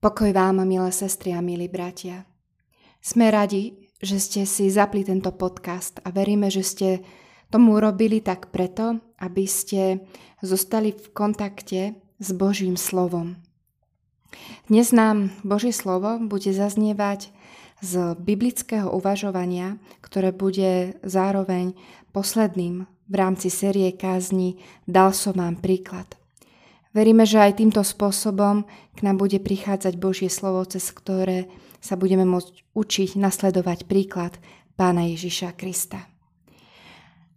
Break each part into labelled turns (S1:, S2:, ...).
S1: Pokoj vám, milé sestry a milí bratia. Sme radi, že ste si zapli tento podcast a veríme, že ste tomu urobili tak preto, aby ste zostali v kontakte s Božím slovom. Dnes nám Božie slovo bude zaznievať z biblického uvažovania, ktoré bude zároveň posledným v rámci série kázni Dal som vám príklad. Veríme, že aj týmto spôsobom k nám bude prichádzať Božie slovo, cez ktoré sa budeme môcť učiť nasledovať príklad Pána Ježiša Krista.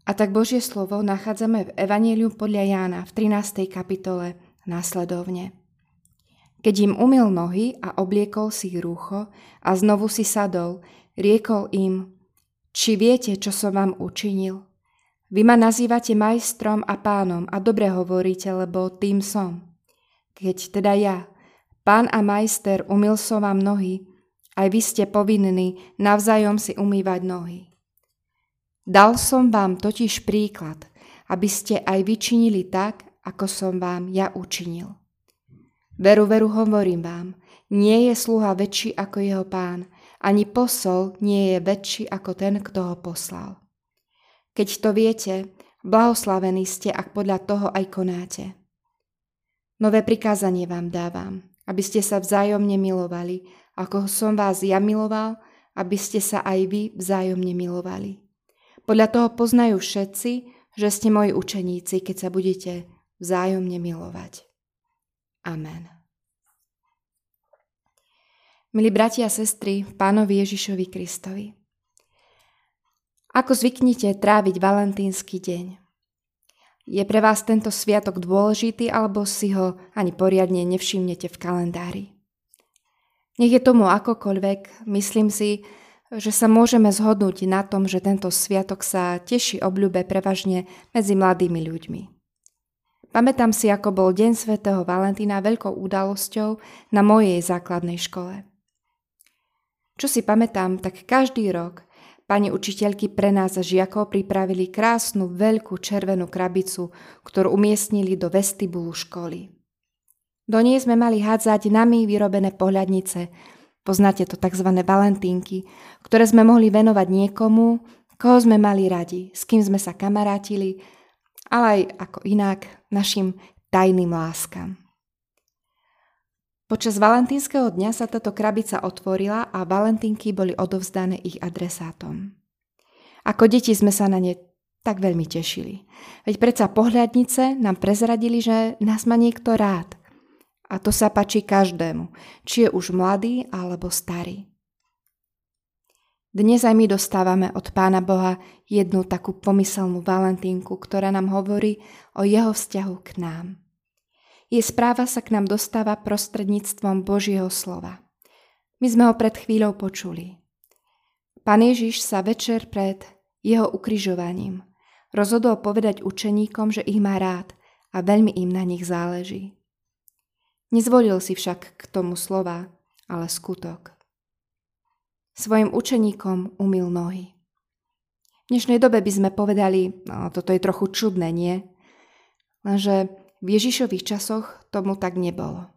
S1: A tak Božie slovo nachádzame v Evangeliu podľa Jána v 13. kapitole následovne. Keď im umil nohy a obliekol si rúcho a znovu si sadol, riekol im, či viete, čo som vám učinil? Vy ma nazývate majstrom a pánom a dobre hovoríte, lebo tým som. Keď teda ja, pán a majster, umil som vám nohy, aj vy ste povinní navzájom si umývať nohy. Dal som vám totiž príklad, aby ste aj vyčinili tak, ako som vám ja učinil. Veru, veru hovorím vám, nie je sluha väčší ako jeho pán, ani posol nie je väčší ako ten, kto ho poslal. Keď to viete, blahoslavení ste, ak podľa toho aj konáte. Nové prikázanie vám dávam, aby ste sa vzájomne milovali, ako som vás ja miloval, aby ste sa aj vy vzájomne milovali. Podľa toho poznajú všetci, že ste moji učeníci, keď sa budete vzájomne milovať. Amen. Milí bratia a sestry, pánovi Ježišovi Kristovi. Ako zvyknite tráviť valentínsky deň? Je pre vás tento sviatok dôležitý alebo si ho ani poriadne nevšimnete v kalendári? Nech je tomu akokoľvek, myslím si, že sa môžeme zhodnúť na tom, že tento sviatok sa teší obľúbe prevažne medzi mladými ľuďmi. Pamätám si, ako bol Deň svätého Valentína veľkou udalosťou na mojej základnej škole. Čo si pamätám, tak každý rok Pani učiteľky pre nás žiakov pripravili krásnu veľkú červenú krabicu, ktorú umiestnili do vestibulu školy. Do nej sme mali hádzať nami vyrobené pohľadnice, poznáte to tzv. valentínky, ktoré sme mohli venovať niekomu, koho sme mali radi, s kým sme sa kamarátili, ale aj ako inak našim tajným láskam. Počas valentínskeho dňa sa táto krabica otvorila a valentínky boli odovzdané ich adresátom. Ako deti sme sa na ne tak veľmi tešili. Veď predsa pohľadnice nám prezradili, že nás má niekto rád. A to sa pačí každému, či je už mladý alebo starý. Dnes aj my dostávame od Pána Boha jednu takú pomyselnú valentínku, ktorá nám hovorí o jeho vzťahu k nám. Jej správa sa k nám dostáva prostredníctvom Božieho slova. My sme ho pred chvíľou počuli. Pán Ježiš sa večer pred jeho ukrižovaním rozhodol povedať učeníkom, že ich má rád a veľmi im na nich záleží. Nezvolil si však k tomu slova, ale skutok. Svojim učeníkom umil nohy. V dnešnej dobe by sme povedali, no toto je trochu čudné, nie? Lenže v Ježišových časoch tomu tak nebolo.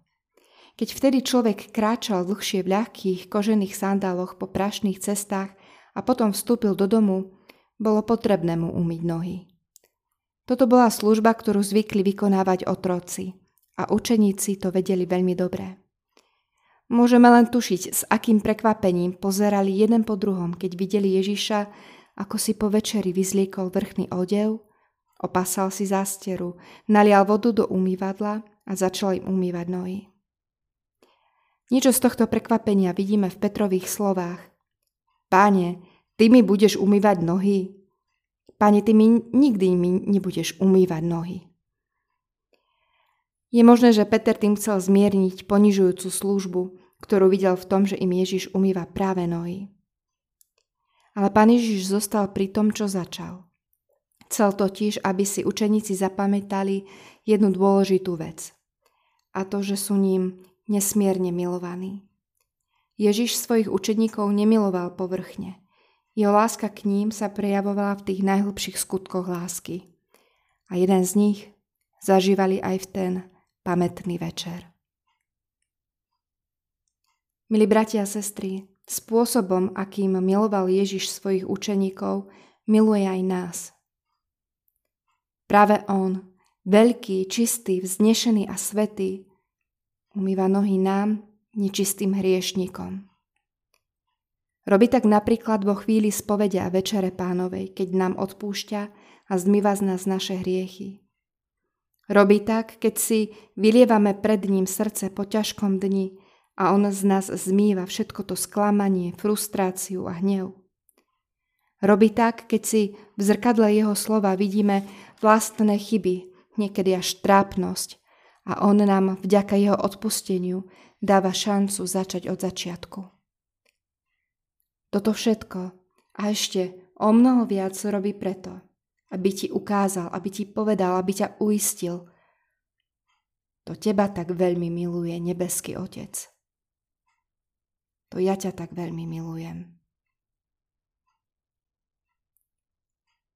S1: Keď vtedy človek kráčal dlhšie v ľahkých kožených sandáloch po prašných cestách a potom vstúpil do domu, bolo potrebné mu umyť nohy. Toto bola služba, ktorú zvykli vykonávať otroci a učeníci to vedeli veľmi dobre. Môžeme len tušiť, s akým prekvapením pozerali jeden po druhom, keď videli Ježiša, ako si po večeri vyzliekol vrchný odev Opasal si zásteru, nalial vodu do umývadla a začal im umývať nohy. Niečo z tohto prekvapenia vidíme v Petrových slovách. Páne, ty mi budeš umývať nohy? Páne, ty mi nikdy mi nebudeš umývať nohy. Je možné, že Peter tým chcel zmierniť ponižujúcu službu, ktorú videl v tom, že im Ježiš umýva práve nohy. Ale pán Ježiš zostal pri tom, čo začal. Chcel totiž, aby si učeníci zapamätali jednu dôležitú vec. A to, že sú ním nesmierne milovaní. Ježiš svojich učeníkov nemiloval povrchne. Jeho láska k ním sa prejavovala v tých najhlbších skutkoch lásky. A jeden z nich zažívali aj v ten pamätný večer. Milí bratia a sestry, spôsobom, akým miloval Ježiš svojich učeníkov, miluje aj nás. Práve On, veľký, čistý, vznešený a svetý, umýva nohy nám, nečistým hriešnikom. Robí tak napríklad vo chvíli spovede a večere pánovej, keď nám odpúšťa a zmýva z nás naše hriechy. Robí tak, keď si vylievame pred ním srdce po ťažkom dni a on z nás zmýva všetko to sklamanie, frustráciu a hnev. Robí tak, keď si v zrkadle jeho slova vidíme vlastné chyby, niekedy až trápnosť a on nám vďaka jeho odpusteniu dáva šancu začať od začiatku. Toto všetko a ešte o mnoho viac robí preto, aby ti ukázal, aby ti povedal, aby ťa uistil. To teba tak veľmi miluje nebeský Otec to ja ťa tak veľmi milujem.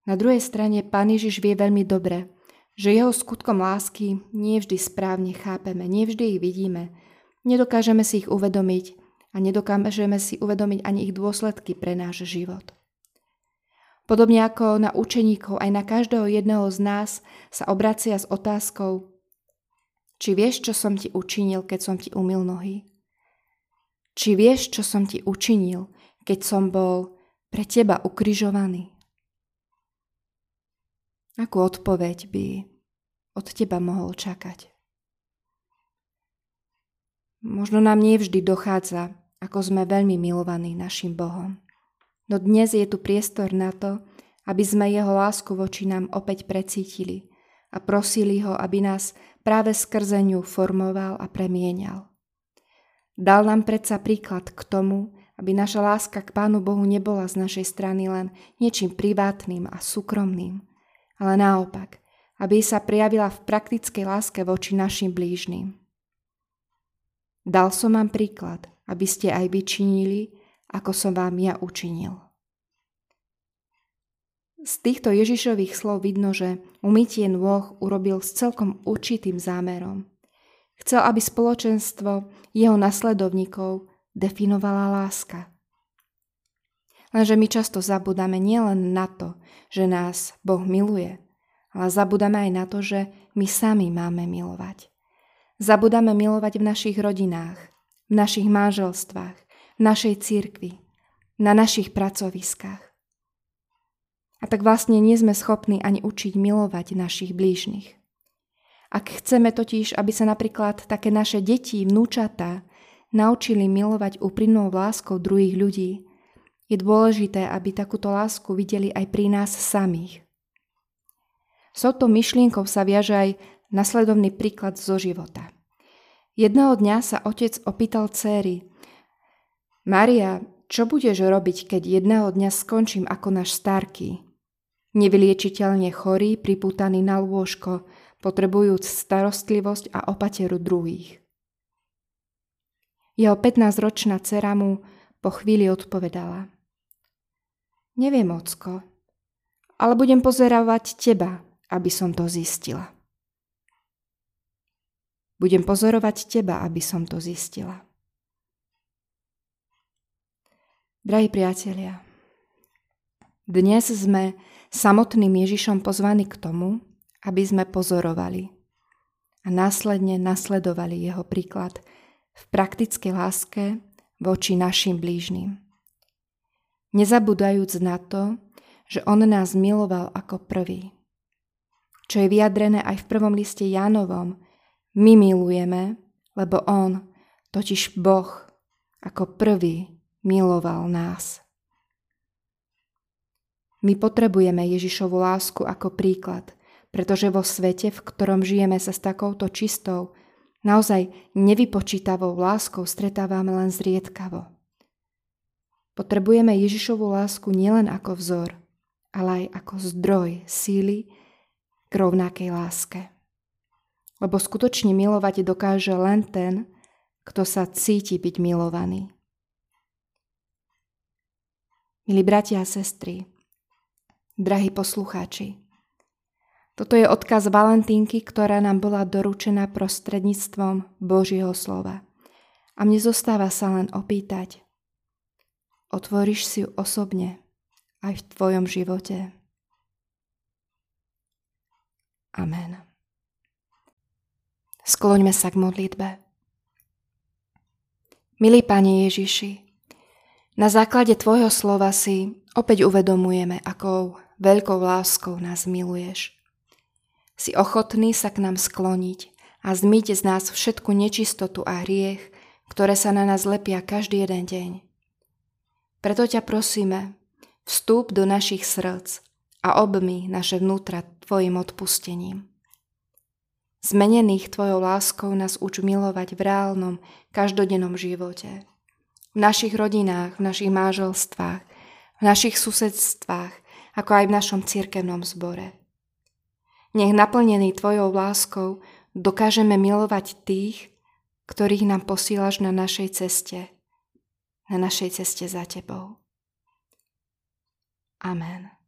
S1: Na druhej strane Pán Ježiš vie veľmi dobre, že jeho skutkom lásky nie vždy správne chápeme, nie vždy ich vidíme, nedokážeme si ich uvedomiť a nedokážeme si uvedomiť ani ich dôsledky pre náš život. Podobne ako na učeníkov, aj na každého jedného z nás sa obracia s otázkou, či vieš, čo som ti učinil, keď som ti umil nohy? Či vieš, čo som ti učinil, keď som bol pre teba ukrižovaný? Akú odpoveď by od teba mohol čakať? Možno nám nevždy dochádza, ako sme veľmi milovaní našim Bohom. No dnes je tu priestor na to, aby sme jeho lásku voči nám opäť precítili a prosili ho, aby nás práve skrze ňu formoval a premienial. Dal nám predsa príklad k tomu, aby naša láska k Pánu Bohu nebola z našej strany len niečím privátnym a súkromným, ale naopak, aby sa prijavila v praktickej láske voči našim blížnym. Dal som vám príklad, aby ste aj vyčinili, ako som vám ja učinil. Z týchto Ježišových slov vidno, že umytie nôh urobil s celkom určitým zámerom. Chcel, aby spoločenstvo jeho nasledovníkov definovala láska. Lenže my často zabudáme nielen na to, že nás Boh miluje, ale zabudáme aj na to, že my sami máme milovať. Zabudáme milovať v našich rodinách, v našich manželstvách, v našej cirkvi, na našich pracoviskách. A tak vlastne nie sme schopní ani učiť milovať našich blížnych. Ak chceme totiž, aby sa napríklad také naše deti, vnúčatá, naučili milovať úprimnou láskou druhých ľudí, je dôležité, aby takúto lásku videli aj pri nás samých. S touto myšlienkou sa viaže aj nasledovný príklad zo života. Jedného dňa sa otec opýtal céry, Maria, čo budeš robiť, keď jedného dňa skončím ako náš starky? Nevyliečiteľne chorý, priputaný na lôžko, potrebujúc starostlivosť a opateru druhých. Jeho 15-ročná dcera mu po chvíli odpovedala. Neviem, ocko, ale budem pozeravať teba, aby som to zistila. Budem pozorovať teba, aby som to zistila. Drahí priatelia, dnes sme samotným Ježišom pozvaní k tomu, aby sme pozorovali a následne nasledovali jeho príklad v praktickej láske voči našim blížnym. Nezabúdajúc na to, že on nás miloval ako prvý. Čo je vyjadrené aj v prvom liste Jánovom, my milujeme, lebo on, totiž Boh, ako prvý miloval nás. My potrebujeme Ježišovu lásku ako príklad – pretože vo svete, v ktorom žijeme sa s takouto čistou, naozaj nevypočítavou láskou stretávame len zriedkavo. Potrebujeme Ježišovu lásku nielen ako vzor, ale aj ako zdroj síly k rovnakej láske. Lebo skutočne milovať dokáže len ten, kto sa cíti byť milovaný. Milí bratia a sestry, drahí poslucháči, toto je odkaz Valentínky, ktorá nám bola doručená prostredníctvom Božieho slova. A mne zostáva sa len opýtať, otvoríš si ju osobne aj v tvojom živote. Amen. Skloňme sa k modlitbe. Milý Pane Ježiši, na základe Tvojho slova si opäť uvedomujeme, akou veľkou láskou nás miluješ. Si ochotný sa k nám skloniť a zmyť z nás všetku nečistotu a hriech, ktoré sa na nás lepia každý jeden deň. Preto ťa prosíme, vstúp do našich srdc a obmy naše vnútra Tvojim odpustením. Zmenených Tvojou láskou nás uč milovať v reálnom, každodennom živote. V našich rodinách, v našich máželstvách, v našich susedstvách, ako aj v našom cirkevnom zbore. Nech naplnený Tvojou láskou dokážeme milovať tých, ktorých nám posílaš na našej ceste, na našej ceste za Tebou. Amen.